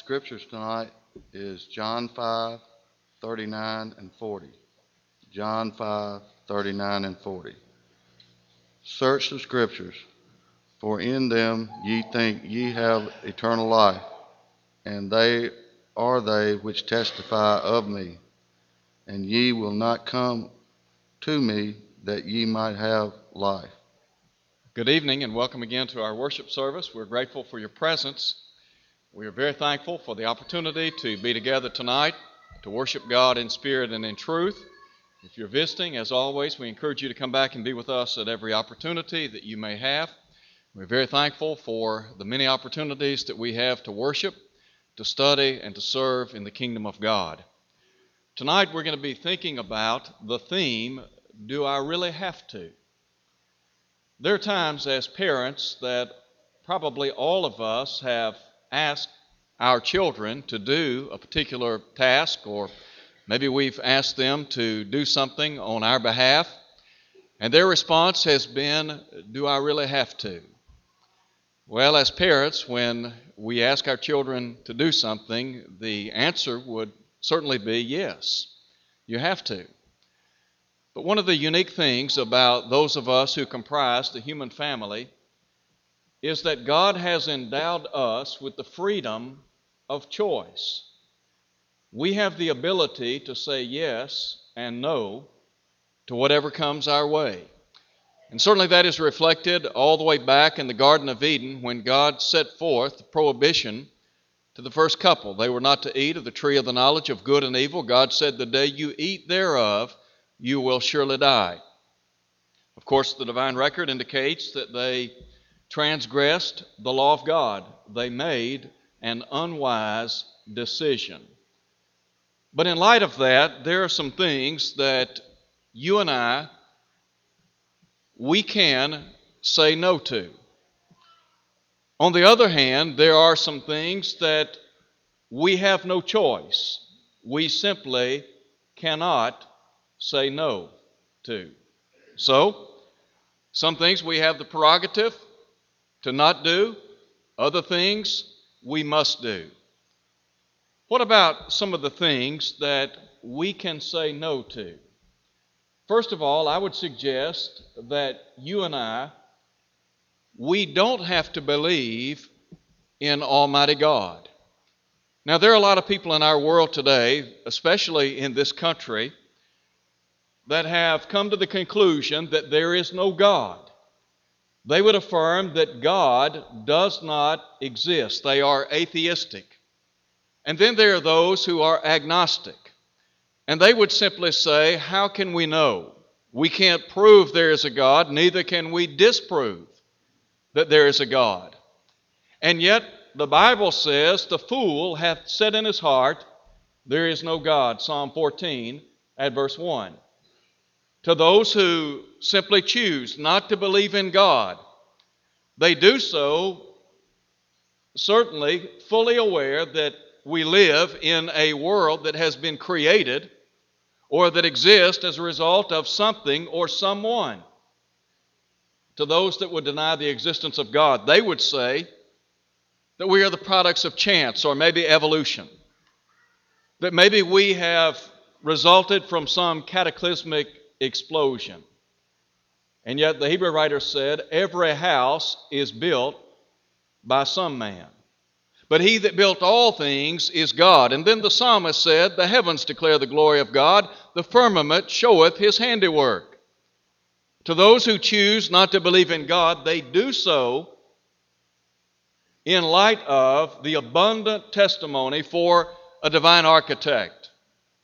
scriptures tonight is John 5, 39 and 40. John 5, 39 and 40. Search the scriptures, for in them ye think ye have eternal life, and they are they which testify of me. And ye will not come to me that ye might have life. Good evening and welcome again to our worship service. We're grateful for your presence. We are very thankful for the opportunity to be together tonight to worship God in spirit and in truth. If you're visiting, as always, we encourage you to come back and be with us at every opportunity that you may have. We're very thankful for the many opportunities that we have to worship, to study, and to serve in the kingdom of God. Tonight we're going to be thinking about the theme Do I Really Have to? There are times as parents that probably all of us have asked our children to do a particular task, or maybe we've asked them to do something on our behalf, and their response has been, Do I really have to? Well, as parents, when we ask our children to do something, the answer would certainly be yes, you have to. But one of the unique things about those of us who comprise the human family is that God has endowed us with the freedom of choice. We have the ability to say yes and no to whatever comes our way. And certainly that is reflected all the way back in the Garden of Eden when God set forth the prohibition to the first couple. They were not to eat of the tree of the knowledge of good and evil. God said, The day you eat thereof, you will surely die. Of course, the divine record indicates that they transgressed the law of God. They made an unwise decision. But in light of that, there are some things that you and I, we can say no to. On the other hand, there are some things that we have no choice. We simply cannot say no to. So, some things we have the prerogative to not do, other things we must do. What about some of the things that we can say no to? First of all, I would suggest that you and I, we don't have to believe in Almighty God. Now, there are a lot of people in our world today, especially in this country, that have come to the conclusion that there is no God. They would affirm that God does not exist. They are atheistic. And then there are those who are agnostic. And they would simply say, How can we know? We can't prove there is a God, neither can we disprove that there is a God. And yet, the Bible says, The fool hath said in his heart, There is no God. Psalm 14 at verse 1 to those who simply choose not to believe in God. They do so certainly fully aware that we live in a world that has been created or that exists as a result of something or someone. To those that would deny the existence of God, they would say that we are the products of chance or maybe evolution. That maybe we have resulted from some cataclysmic explosion. And yet the Hebrew writer said, Every house is built by some man. But he that built all things is God. And then the psalmist said, The heavens declare the glory of God, the firmament showeth his handiwork. To those who choose not to believe in God, they do so in light of the abundant testimony for a divine architect,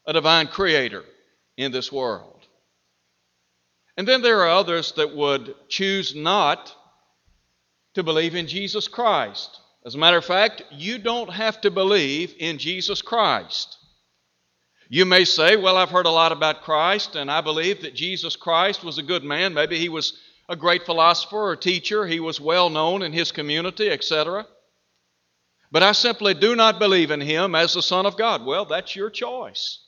a divine creator in this world. And then there are others that would choose not to believe in Jesus Christ. As a matter of fact, you don't have to believe in Jesus Christ. You may say, Well, I've heard a lot about Christ, and I believe that Jesus Christ was a good man. Maybe he was a great philosopher or teacher, he was well known in his community, etc. But I simply do not believe in him as the Son of God. Well, that's your choice.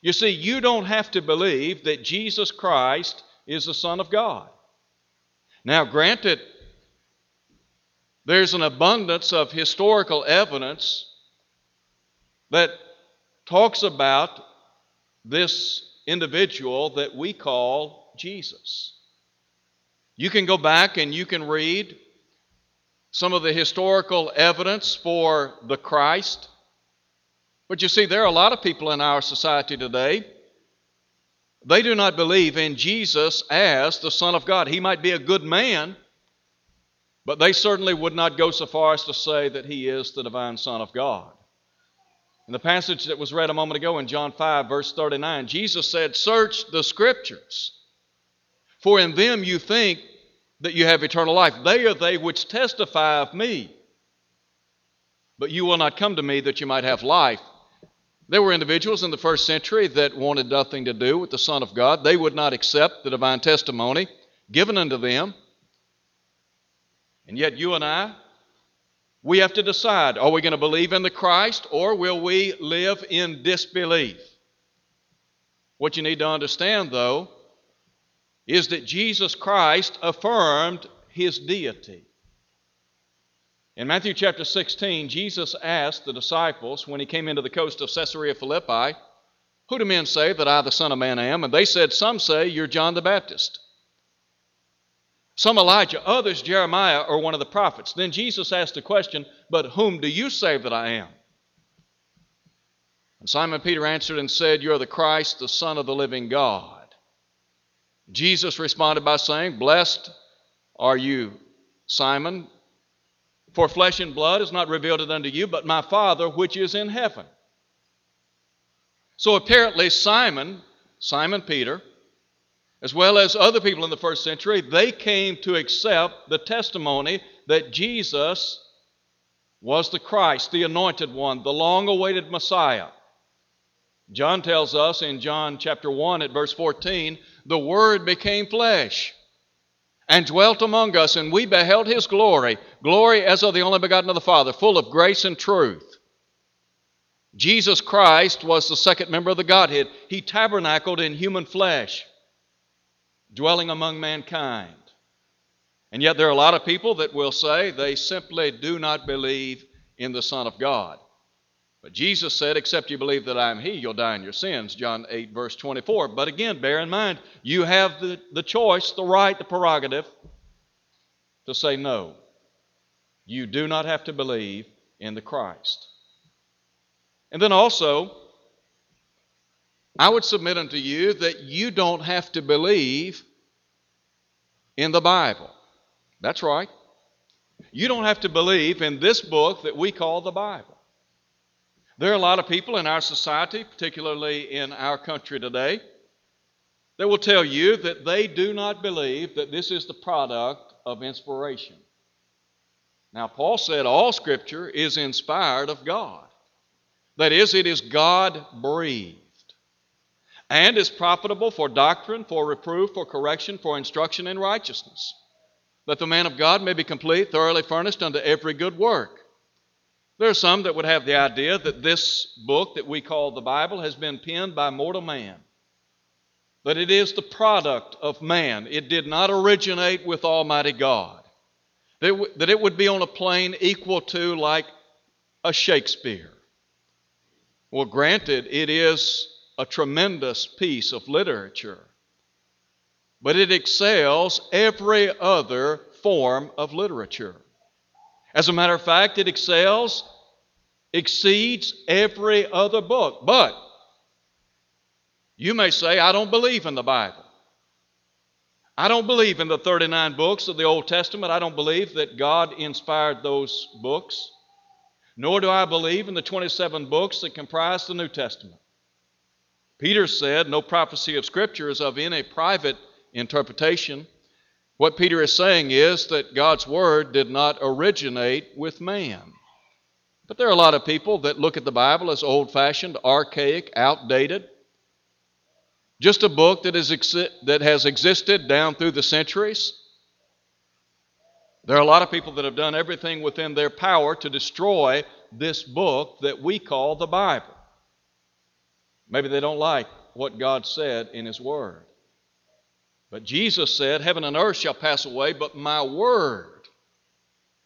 You see, you don't have to believe that Jesus Christ is the Son of God. Now, granted, There's an abundance of historical evidence that talks about this individual that we call Jesus. You can go back and you can read some of the historical evidence for the Christ. But you see, there are a lot of people in our society today. They do not believe in Jesus as the Son of God. He might be a good man, but they certainly would not go so far as to say that he is the divine Son of God. In the passage that was read a moment ago in John 5, verse 39, Jesus said, Search the Scriptures, for in them you think that you have eternal life. They are they which testify of me. But you will not come to me that you might have life. There were individuals in the first century that wanted nothing to do with the Son of God. They would not accept the divine testimony given unto them. And yet, you and I, we have to decide are we going to believe in the Christ or will we live in disbelief? What you need to understand, though, is that Jesus Christ affirmed his deity. In Matthew chapter 16, Jesus asked the disciples when he came into the coast of Caesarea Philippi, Who do men say that I, the Son of Man, am? And they said, Some say you're John the Baptist. Some Elijah, others Jeremiah or one of the prophets. Then Jesus asked the question, But whom do you say that I am? And Simon Peter answered and said, You are the Christ, the Son of the living God. Jesus responded by saying, Blessed are you, Simon, for flesh and blood is not revealed it unto you, but my Father which is in heaven. So apparently, Simon, Simon Peter, as well as other people in the first century, they came to accept the testimony that Jesus was the Christ, the anointed one, the long awaited Messiah. John tells us in John chapter 1 at verse 14, the Word became flesh and dwelt among us, and we beheld his glory, glory as of the only begotten of the Father, full of grace and truth. Jesus Christ was the second member of the Godhead. He tabernacled in human flesh dwelling among mankind. And yet, there are a lot of people that will say they simply do not believe in the Son of God. But Jesus said, Except you believe that I am He, you'll die in your sins. John 8, verse 24. But again, bear in mind, you have the, the choice, the right, the prerogative to say no. You do not have to believe in the Christ. And then also, I would submit unto you that you don't have to believe in the Bible. That's right. You don't have to believe in this book that we call the Bible. There are a lot of people in our society, particularly in our country today, that will tell you that they do not believe that this is the product of inspiration. Now, Paul said all Scripture is inspired of God. That is, it is God breathed and is profitable for doctrine, for reproof, for correction, for instruction in righteousness, that the man of God may be complete, thoroughly furnished unto every good work. There are some that would have the idea that this book that we call the Bible has been penned by mortal man, that it is the product of man. It did not originate with Almighty God, that it would be on a plane equal to like a Shakespeare. Well, granted, it is a tremendous piece of literature, but it excels every other form of literature. As a matter of fact, it excels, exceeds every other book. But you may say, I don't believe in the Bible. I don't believe in the 39 books of the Old Testament. I don't believe that God inspired those books. Nor do I believe in the 27 books that comprise the New Testament. Peter said, No prophecy of Scripture is of any private interpretation. What Peter is saying is that God's Word did not originate with man. But there are a lot of people that look at the Bible as old fashioned, archaic, outdated. Just a book that, is exi- that has existed down through the centuries. There are a lot of people that have done everything within their power to destroy this book that we call the Bible. Maybe they don't like what God said in His Word. But Jesus said, Heaven and earth shall pass away, but my Word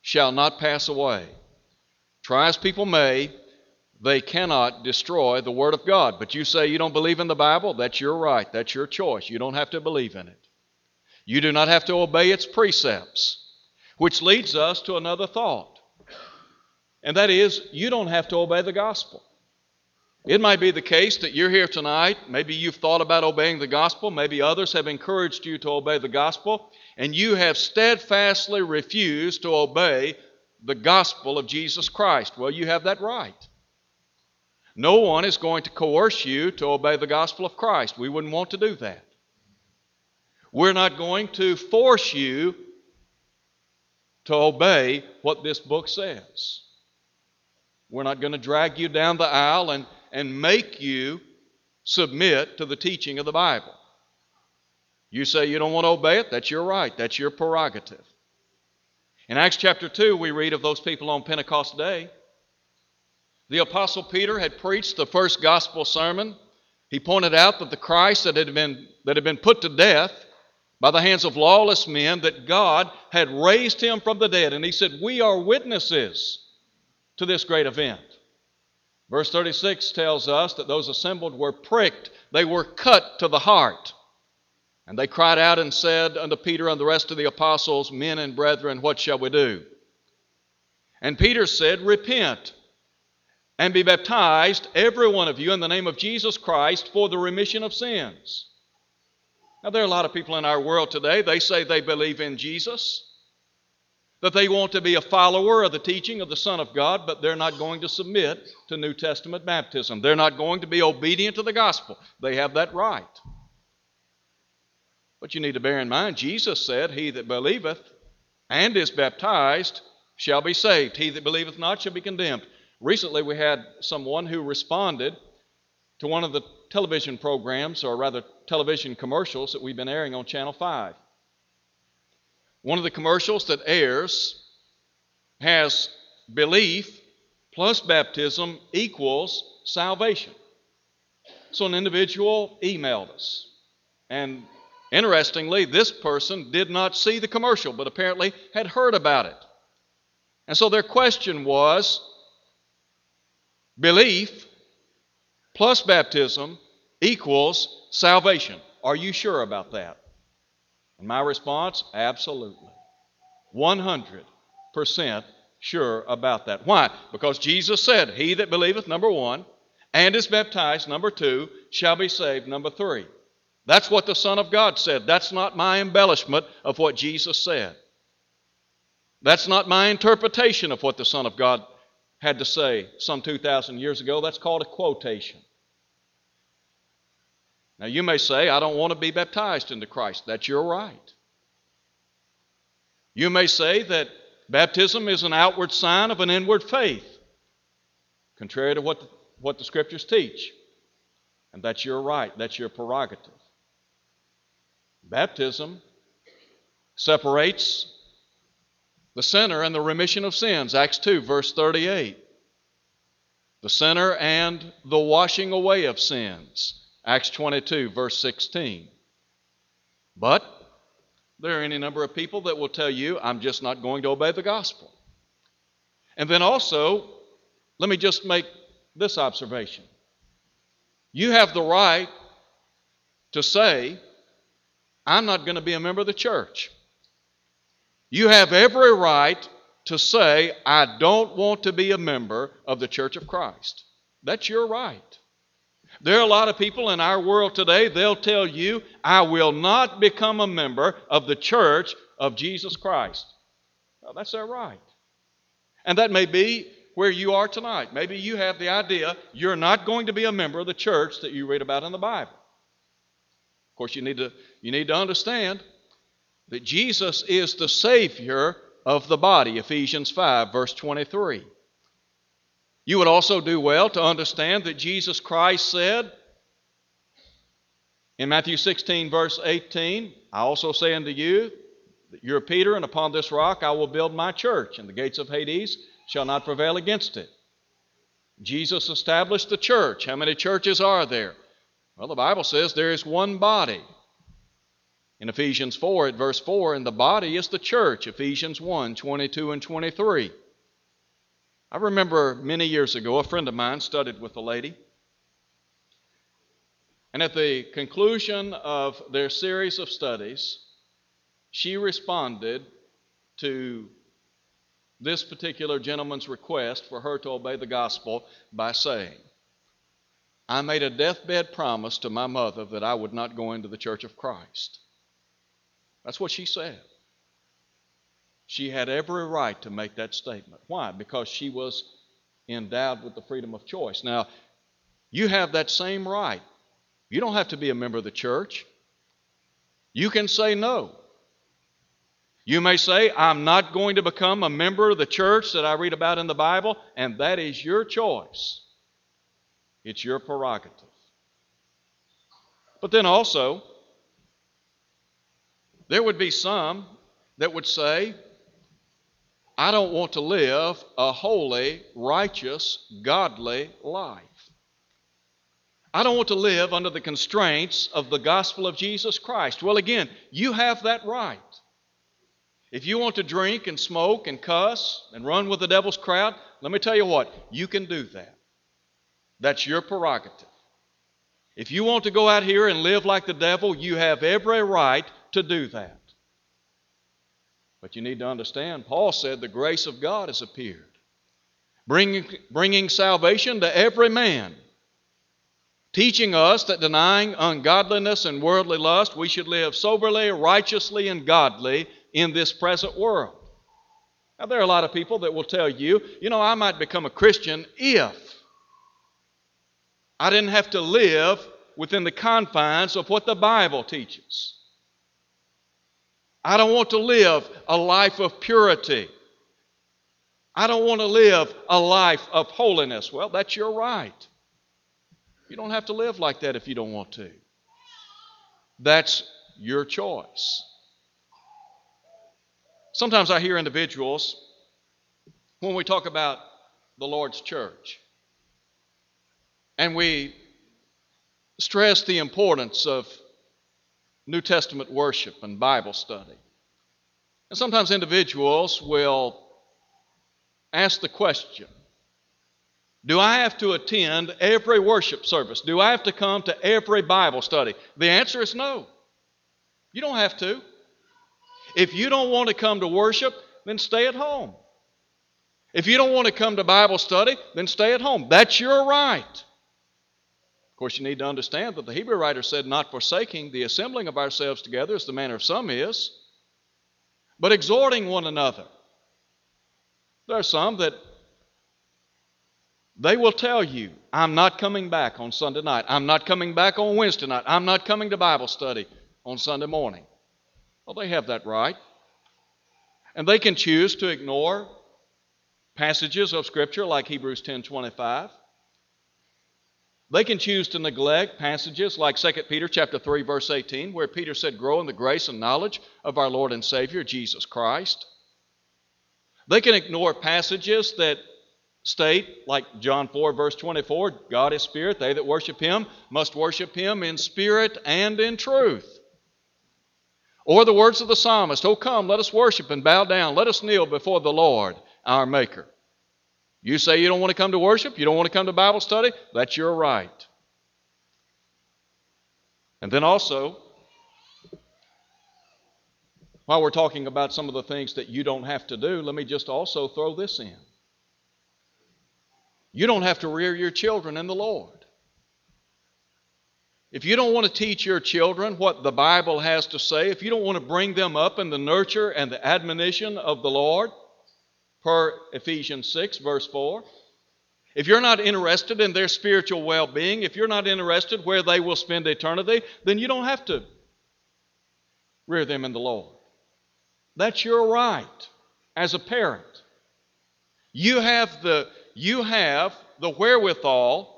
shall not pass away. Try as people may, they cannot destroy the Word of God. But you say you don't believe in the Bible? That's your right. That's your choice. You don't have to believe in it. You do not have to obey its precepts. Which leads us to another thought. And that is, you don't have to obey the gospel. It might be the case that you're here tonight. Maybe you've thought about obeying the gospel. Maybe others have encouraged you to obey the gospel. And you have steadfastly refused to obey the gospel of Jesus Christ. Well, you have that right. No one is going to coerce you to obey the gospel of Christ. We wouldn't want to do that. We're not going to force you to obey what this book says. We're not going to drag you down the aisle and, and make you submit to the teaching of the Bible. You say you don't want to obey it, that's your right, that's your prerogative. In Acts chapter 2, we read of those people on Pentecost Day. The Apostle Peter had preached the first gospel sermon. He pointed out that the Christ that had been, that had been put to death by the hands of lawless men, that God had raised him from the dead. And he said, We are witnesses to this great event. Verse 36 tells us that those assembled were pricked, they were cut to the heart. And they cried out and said unto Peter and the rest of the apostles, Men and brethren, what shall we do? And Peter said, Repent and be baptized, every one of you, in the name of Jesus Christ for the remission of sins now, there are a lot of people in our world today, they say they believe in Jesus, that they want to be a follower of the teaching of the Son of God, but they're not going to submit to New Testament baptism. They're not going to be obedient to the gospel. They have that right. But you need to bear in mind, Jesus said, He that believeth and is baptized shall be saved. He that believeth not shall be condemned. Recently, we had someone who responded to one of the television programs, or rather television commercials, that we've been airing on Channel 5. One of the commercials that airs has belief plus baptism equals salvation. So an individual emailed us. And interestingly, this person did not see the commercial, but apparently had heard about it. And so their question was belief plus baptism equals salvation. Are you sure about that? And my response absolutely. 100% sure about that. Why? Because Jesus said, He that believeth, number one, and is baptized, number two, shall be saved, number three. That's what the Son of God said. That's not my embellishment of what Jesus said. That's not my interpretation of what the Son of God had to say some 2,000 years ago. That's called a quotation. Now, you may say, I don't want to be baptized into Christ. That's your right. You may say that baptism is an outward sign of an inward faith, contrary to what the, what the Scriptures teach. And that's your right, that's your prerogative. Baptism separates the sinner and the remission of sins. Acts 2, verse 38. The sinner and the washing away of sins. Acts 22, verse 16. But there are any number of people that will tell you, I'm just not going to obey the gospel. And then also, let me just make this observation. You have the right to say, I'm not going to be a member of the church. You have every right to say, I don't want to be a member of the church of Christ. That's your right. There are a lot of people in our world today, they'll tell you, I will not become a member of the church of Jesus Christ. Well, that's their right. And that may be where you are tonight. Maybe you have the idea you're not going to be a member of the church that you read about in the Bible. Of course, you need to, you need to understand that Jesus is the Savior of the body, Ephesians 5, verse 23. You would also do well to understand that Jesus Christ said in Matthew 16, verse 18, I also say unto you that you're Peter, and upon this rock I will build my church, and the gates of Hades shall not prevail against it. Jesus established the church. How many churches are there? Well, the Bible says there is one body in Ephesians 4 at verse 4, and the body is the church, Ephesians 1 22 and 23. I remember many years ago, a friend of mine studied with a lady. And at the conclusion of their series of studies, she responded to this particular gentleman's request for her to obey the gospel by saying, I made a deathbed promise to my mother that I would not go into the church of Christ. That's what she said. She had every right to make that statement. Why? Because she was endowed with the freedom of choice. Now, you have that same right. You don't have to be a member of the church. You can say no. You may say, I'm not going to become a member of the church that I read about in the Bible, and that is your choice. It's your prerogative. But then also, there would be some that would say, I don't want to live a holy, righteous, godly life. I don't want to live under the constraints of the gospel of Jesus Christ. Well, again, you have that right. If you want to drink and smoke and cuss and run with the devil's crowd, let me tell you what, you can do that. That's your prerogative. If you want to go out here and live like the devil, you have every right to do that. But you need to understand, Paul said the grace of God has appeared, bringing, bringing salvation to every man, teaching us that denying ungodliness and worldly lust, we should live soberly, righteously, and godly in this present world. Now, there are a lot of people that will tell you, you know, I might become a Christian if I didn't have to live within the confines of what the Bible teaches. I don't want to live a life of purity. I don't want to live a life of holiness. Well, that's your right. You don't have to live like that if you don't want to. That's your choice. Sometimes I hear individuals, when we talk about the Lord's church, and we stress the importance of New Testament worship and Bible study. And sometimes individuals will ask the question Do I have to attend every worship service? Do I have to come to every Bible study? The answer is no. You don't have to. If you don't want to come to worship, then stay at home. If you don't want to come to Bible study, then stay at home. That's your right course, you need to understand that the Hebrew writer said, not forsaking the assembling of ourselves together, as the manner of some is, but exhorting one another. There are some that they will tell you, I'm not coming back on Sunday night. I'm not coming back on Wednesday night. I'm not coming to Bible study on Sunday morning. Well, they have that right. And they can choose to ignore passages of Scripture like Hebrews 10 25. They can choose to neglect passages like 2 Peter chapter 3 verse 18 where Peter said grow in the grace and knowledge of our Lord and Savior Jesus Christ. They can ignore passages that state like John 4 verse 24 God is spirit they that worship him must worship him in spirit and in truth. Or the words of the psalmist, "Oh come, let us worship and bow down, let us kneel before the Lord, our maker." You say you don't want to come to worship, you don't want to come to Bible study, that's your right. And then also, while we're talking about some of the things that you don't have to do, let me just also throw this in. You don't have to rear your children in the Lord. If you don't want to teach your children what the Bible has to say, if you don't want to bring them up in the nurture and the admonition of the Lord, per Ephesians 6, verse 4. If you're not interested in their spiritual well being, if you're not interested where they will spend eternity, then you don't have to rear them in the Lord. That's your right as a parent. You have the, you have the wherewithal,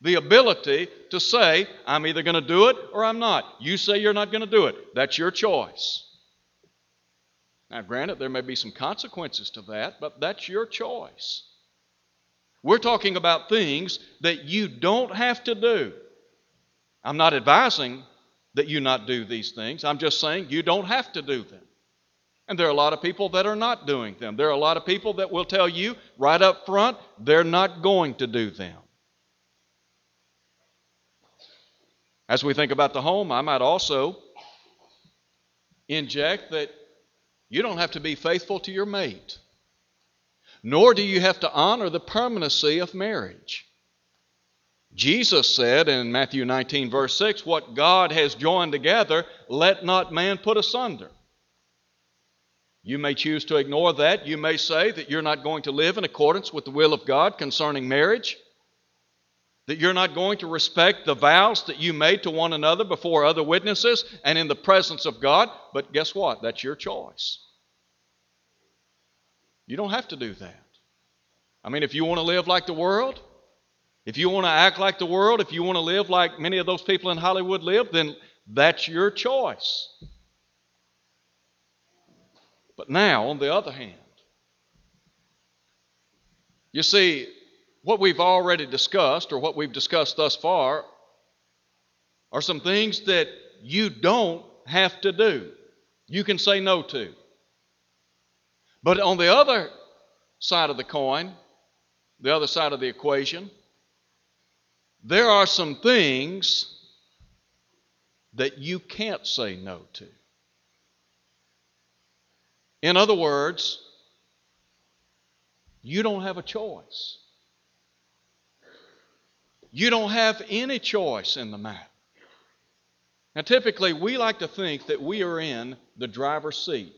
the ability to say, I'm either going to do it or I'm not. You say you're not going to do it. That's your choice. Now, granted, there may be some consequences to that, but that's your choice. We're talking about things that you don't have to do. I'm not advising that you not do these things. I'm just saying you don't have to do them. And there are a lot of people that are not doing them. There are a lot of people that will tell you right up front they're not going to do them. As we think about the home, I might also inject that you don't have to be faithful to your mate, nor do you have to honor the permanency of marriage. Jesus said in Matthew 19, verse 6, What God has joined together, let not man put asunder. You may choose to ignore that. You may say that you're not going to live in accordance with the will of God concerning marriage, that you're not going to respect the vows that you made to one another before other witnesses and in the presence of God. But guess what? That's your choice. You don't have to do that. I mean, if you want to live like the world, if you want to act like the world, if you want to live like many of those people in Hollywood live, then that's your choice. But now, on the other hand, you see, what we've already discussed, or what we've discussed thus far, are some things that you don't have to do. You can say no to. But on the other side of the coin, the other side of the equation, there are some things that you can't say no to. In other words, you don't have a choice. You don't have any choice in the matter. Now, typically, we like to think that we are in the driver's seat,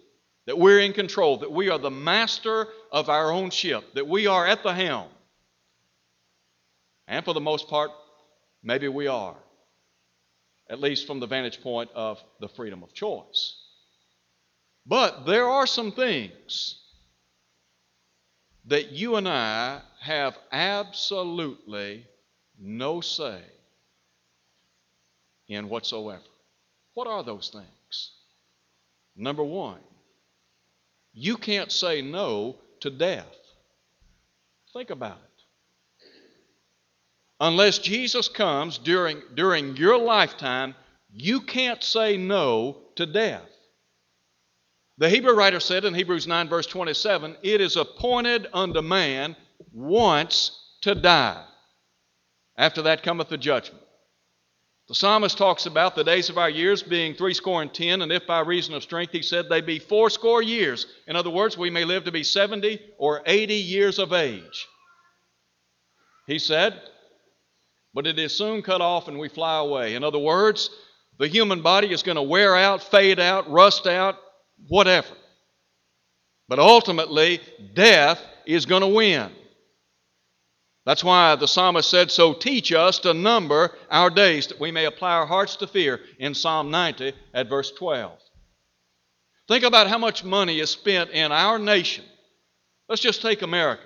that we're in control, that we are the master of our own ship, that we are at the helm. And for the most part, maybe we are, at least from the vantage point of the freedom of choice. But there are some things that you and I have absolutely no say in whatsoever. What are those things? Number one, you can't say no to death. Think about it. Unless Jesus comes during, during your lifetime, you can't say no to death. The Hebrew writer said in Hebrews 9, verse 27, It is appointed unto man once to die. After that cometh the judgment. The psalmist talks about the days of our years being threescore and ten, and if by reason of strength, he said they be fourscore years. In other words, we may live to be 70 or 80 years of age. He said, but it is soon cut off and we fly away. In other words, the human body is going to wear out, fade out, rust out, whatever. But ultimately, death is going to win. That's why the psalmist said, So teach us to number our days that we may apply our hearts to fear in Psalm 90 at verse 12. Think about how much money is spent in our nation. Let's just take America.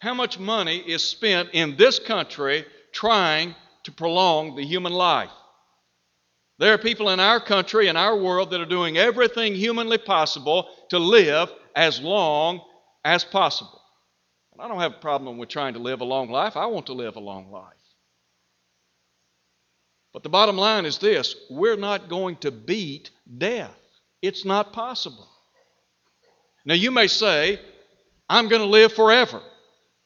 How much money is spent in this country trying to prolong the human life. There are people in our country, in our world, that are doing everything humanly possible to live as long as possible. I don't have a problem with trying to live a long life. I want to live a long life. But the bottom line is this we're not going to beat death, it's not possible. Now, you may say, I'm going to live forever.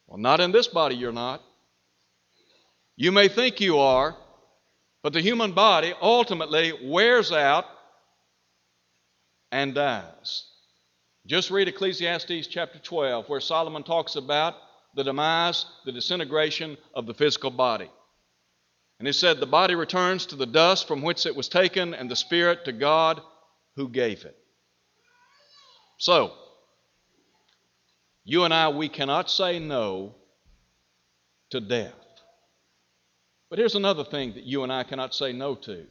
Well, not in this body, you're not. You may think you are, but the human body ultimately wears out and dies. Just read Ecclesiastes chapter 12, where Solomon talks about the demise, the disintegration of the physical body. And he said, The body returns to the dust from which it was taken, and the spirit to God who gave it. So, you and I, we cannot say no to death. But here's another thing that you and I cannot say no to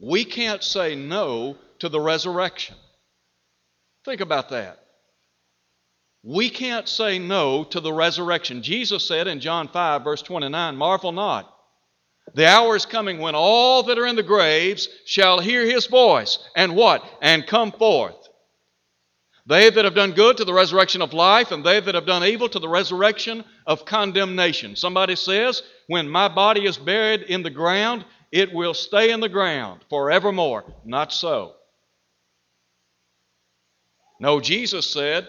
we can't say no to the resurrection. Think about that. We can't say no to the resurrection. Jesus said in John 5, verse 29, Marvel not. The hour is coming when all that are in the graves shall hear his voice. And what? And come forth. They that have done good to the resurrection of life, and they that have done evil to the resurrection of condemnation. Somebody says, when my body is buried in the ground, it will stay in the ground forevermore. Not so. No, Jesus said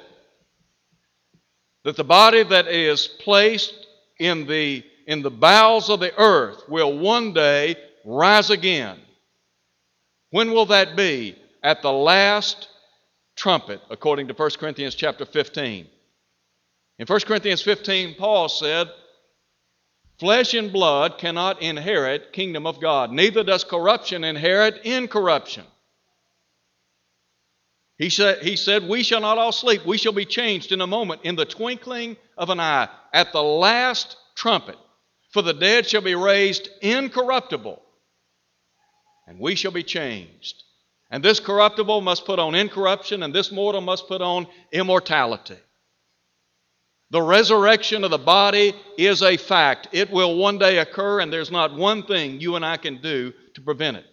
that the body that is placed in the, in the bowels of the earth will one day rise again. When will that be? At the last trumpet, according to 1 Corinthians chapter 15. In 1 Corinthians 15, Paul said, Flesh and blood cannot inherit kingdom of God, neither does corruption inherit incorruption. He said, he said, We shall not all sleep. We shall be changed in a moment, in the twinkling of an eye, at the last trumpet. For the dead shall be raised incorruptible, and we shall be changed. And this corruptible must put on incorruption, and this mortal must put on immortality. The resurrection of the body is a fact. It will one day occur, and there's not one thing you and I can do to prevent it.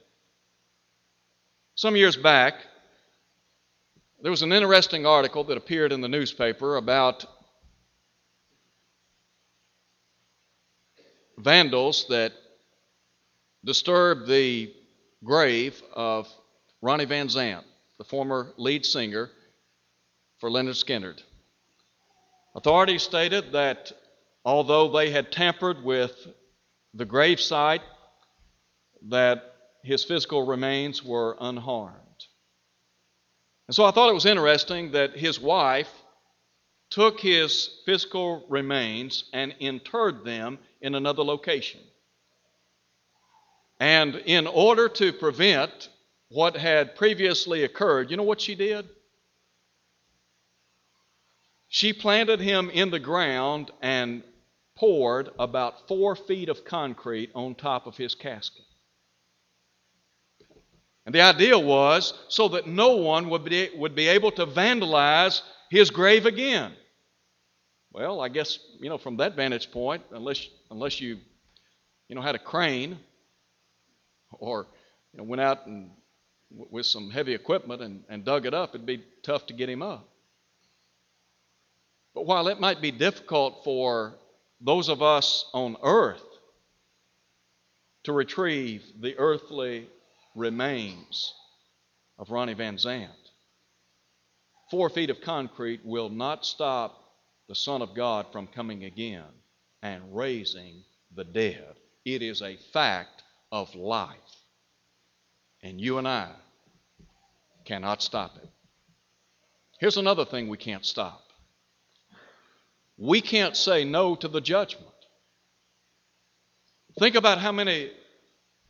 Some years back, there was an interesting article that appeared in the newspaper about vandals that disturbed the grave of Ronnie Van Zant, the former lead singer for Lynyrd Skynyrd. Authorities stated that although they had tampered with the grave site, that his physical remains were unharmed. And so I thought it was interesting that his wife took his physical remains and interred them in another location. And in order to prevent what had previously occurred, you know what she did? She planted him in the ground and poured about four feet of concrete on top of his casket. And the idea was so that no one would be, would be able to vandalize his grave again. Well, I guess, you know, from that vantage point, unless, unless you, you know, had a crane or you know, went out and with some heavy equipment and, and dug it up, it'd be tough to get him up. But while it might be difficult for those of us on earth to retrieve the earthly remains of Ronnie Van Zant. Four feet of concrete will not stop the Son of God from coming again and raising the dead. It is a fact of life. And you and I cannot stop it. Here's another thing we can't stop we can't say no to the judgment. Think about how many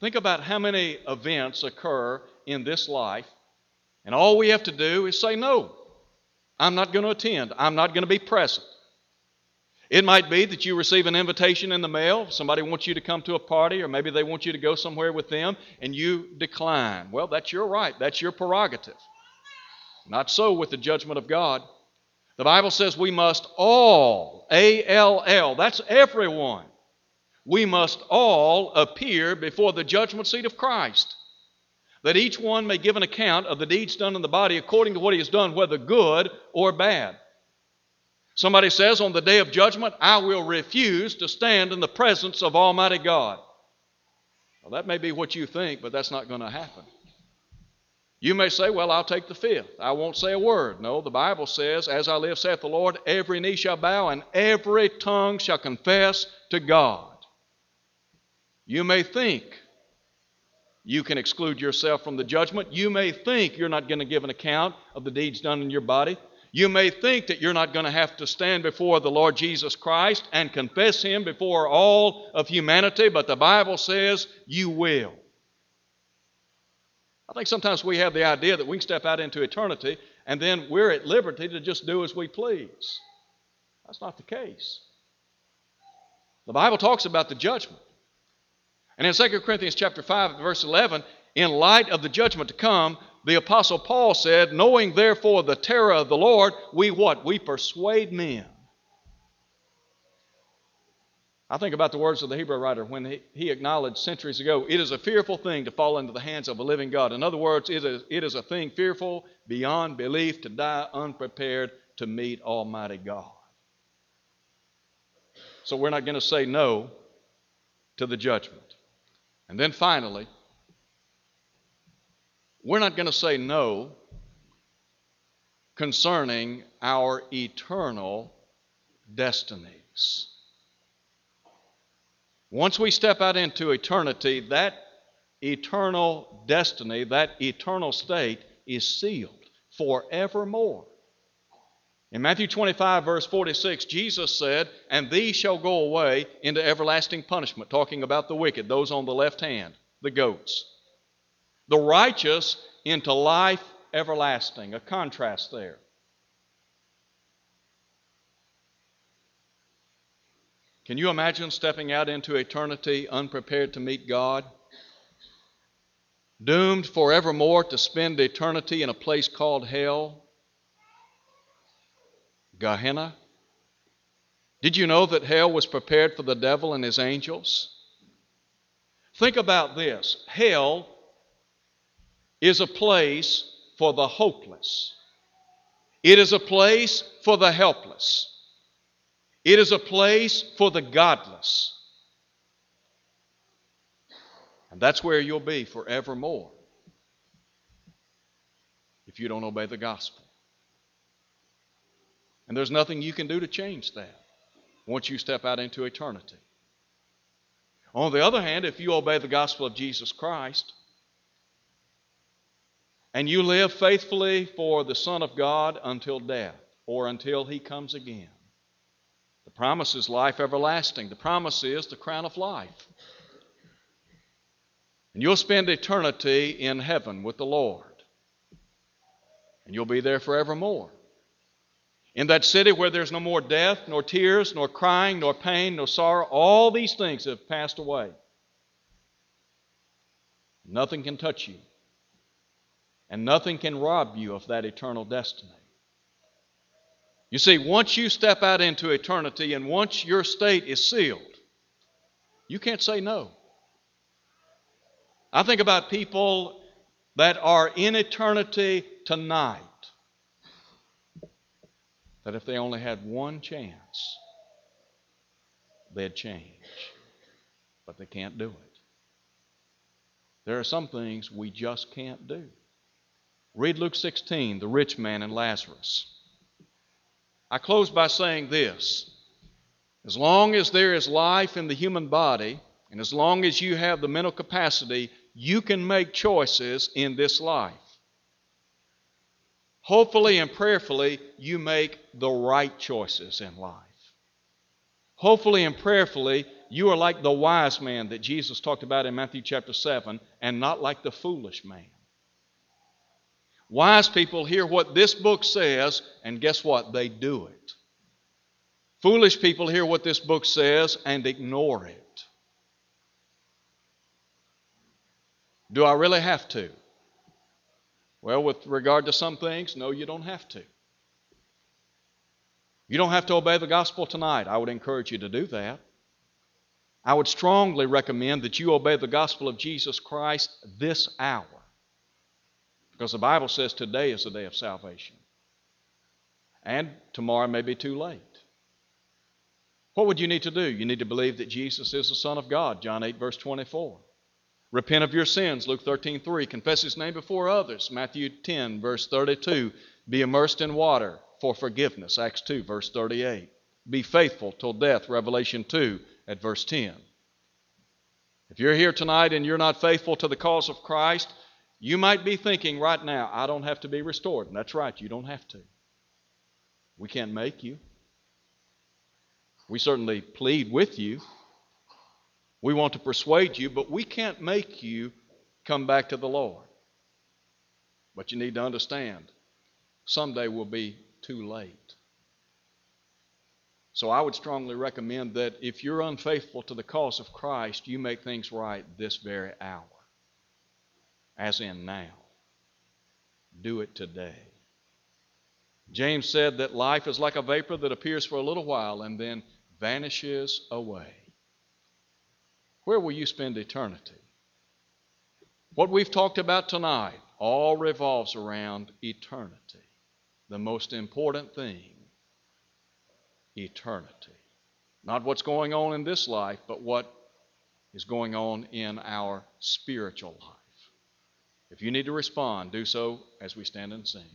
Think about how many events occur in this life, and all we have to do is say, No, I'm not going to attend. I'm not going to be present. It might be that you receive an invitation in the mail. Somebody wants you to come to a party, or maybe they want you to go somewhere with them, and you decline. Well, that's your right, that's your prerogative. Not so with the judgment of God. The Bible says we must all, A L L, that's everyone, we must all appear before the judgment seat of Christ, that each one may give an account of the deeds done in the body according to what he has done, whether good or bad. Somebody says, On the day of judgment, I will refuse to stand in the presence of Almighty God. Well, that may be what you think, but that's not going to happen. You may say, Well, I'll take the fifth. I won't say a word. No, the Bible says, As I live, saith the Lord, every knee shall bow and every tongue shall confess to God. You may think you can exclude yourself from the judgment. You may think you're not going to give an account of the deeds done in your body. You may think that you're not going to have to stand before the Lord Jesus Christ and confess Him before all of humanity, but the Bible says you will. I think sometimes we have the idea that we can step out into eternity and then we're at liberty to just do as we please. That's not the case. The Bible talks about the judgment. And in 2 Corinthians chapter 5, verse 11, in light of the judgment to come, the apostle Paul said, knowing therefore the terror of the Lord, we what? We persuade men. I think about the words of the Hebrew writer when he, he, acknowledged centuries ago, it is a fearful thing to fall into the hands of a living God. In other words, it is, it is a thing fearful beyond belief to die unprepared to meet Almighty God. So we're not going to say no to the judgment. And then finally, we're not going to say no concerning our eternal destinies. Once we step out into eternity, that eternal destiny, that eternal state is sealed forevermore. In Matthew 25, verse 46, Jesus said, And these shall go away into everlasting punishment, talking about the wicked, those on the left hand, the goats. The righteous into life everlasting, a contrast there. Can you imagine stepping out into eternity unprepared to meet God? Doomed forevermore to spend eternity in a place called hell? Gehenna? Did you know that hell was prepared for the devil and his angels? Think about this hell is a place for the hopeless, it is a place for the helpless, it is a place for the godless. And that's where you'll be forevermore if you don't obey the gospel. And there's nothing you can do to change that once you step out into eternity. On the other hand, if you obey the gospel of Jesus Christ and you live faithfully for the Son of God until death or until He comes again, the promise is life everlasting. The promise is the crown of life. And you'll spend eternity in heaven with the Lord. And you'll be there forevermore. In that city where there's no more death, nor tears, nor crying, nor pain, nor sorrow, all these things have passed away. Nothing can touch you, and nothing can rob you of that eternal destiny. You see, once you step out into eternity and once your state is sealed, you can't say no. I think about people that are in eternity tonight that if they only had one chance, they'd change. But they can't do it. There are some things we just can't do. Read Luke 16, the rich man and Lazarus. I close by saying this as long as there is life in the human body, and as long as you have the mental capacity, you can make choices in this life. Hopefully and prayerfully, you make the right choices in life. Hopefully and prayerfully, you are like the wise man that Jesus talked about in Matthew chapter 7 and not like the foolish man. Wise people hear what this book says, and guess what? They do it. Foolish people hear what this book says and ignore it. Do I really have to? Well, with regard to some things, no, you don't have to. You don't have to obey the gospel tonight. I would encourage you to do that. I would strongly recommend that you obey the gospel of Jesus Christ this hour. Because the Bible says today is the day of salvation. And tomorrow may be too late. What would you need to do? You need to believe that Jesus is the Son of God, John 8, verse 24. Repent of your sins, Luke 13, 3. Confess his name before others, Matthew 10, verse 32. Be immersed in water for forgiveness, Acts 2, verse 38. Be faithful till death, Revelation 2, at verse 10. If you're here tonight and you're not faithful to the cause of Christ, you might be thinking right now, I don't have to be restored. And that's right, you don't have to. We can't make you. We certainly plead with you we want to persuade you, but we can't make you come back to the Lord. But you need to understand, someday will be too late. So I would strongly recommend that if you're unfaithful to the cause of Christ, you make things right this very hour, as in now. Do it today. James said that life is like a vapor that appears for a little while and then vanishes away. Where will you spend eternity? What we've talked about tonight all revolves around eternity. The most important thing eternity. Not what's going on in this life, but what is going on in our spiritual life. If you need to respond, do so as we stand and sing.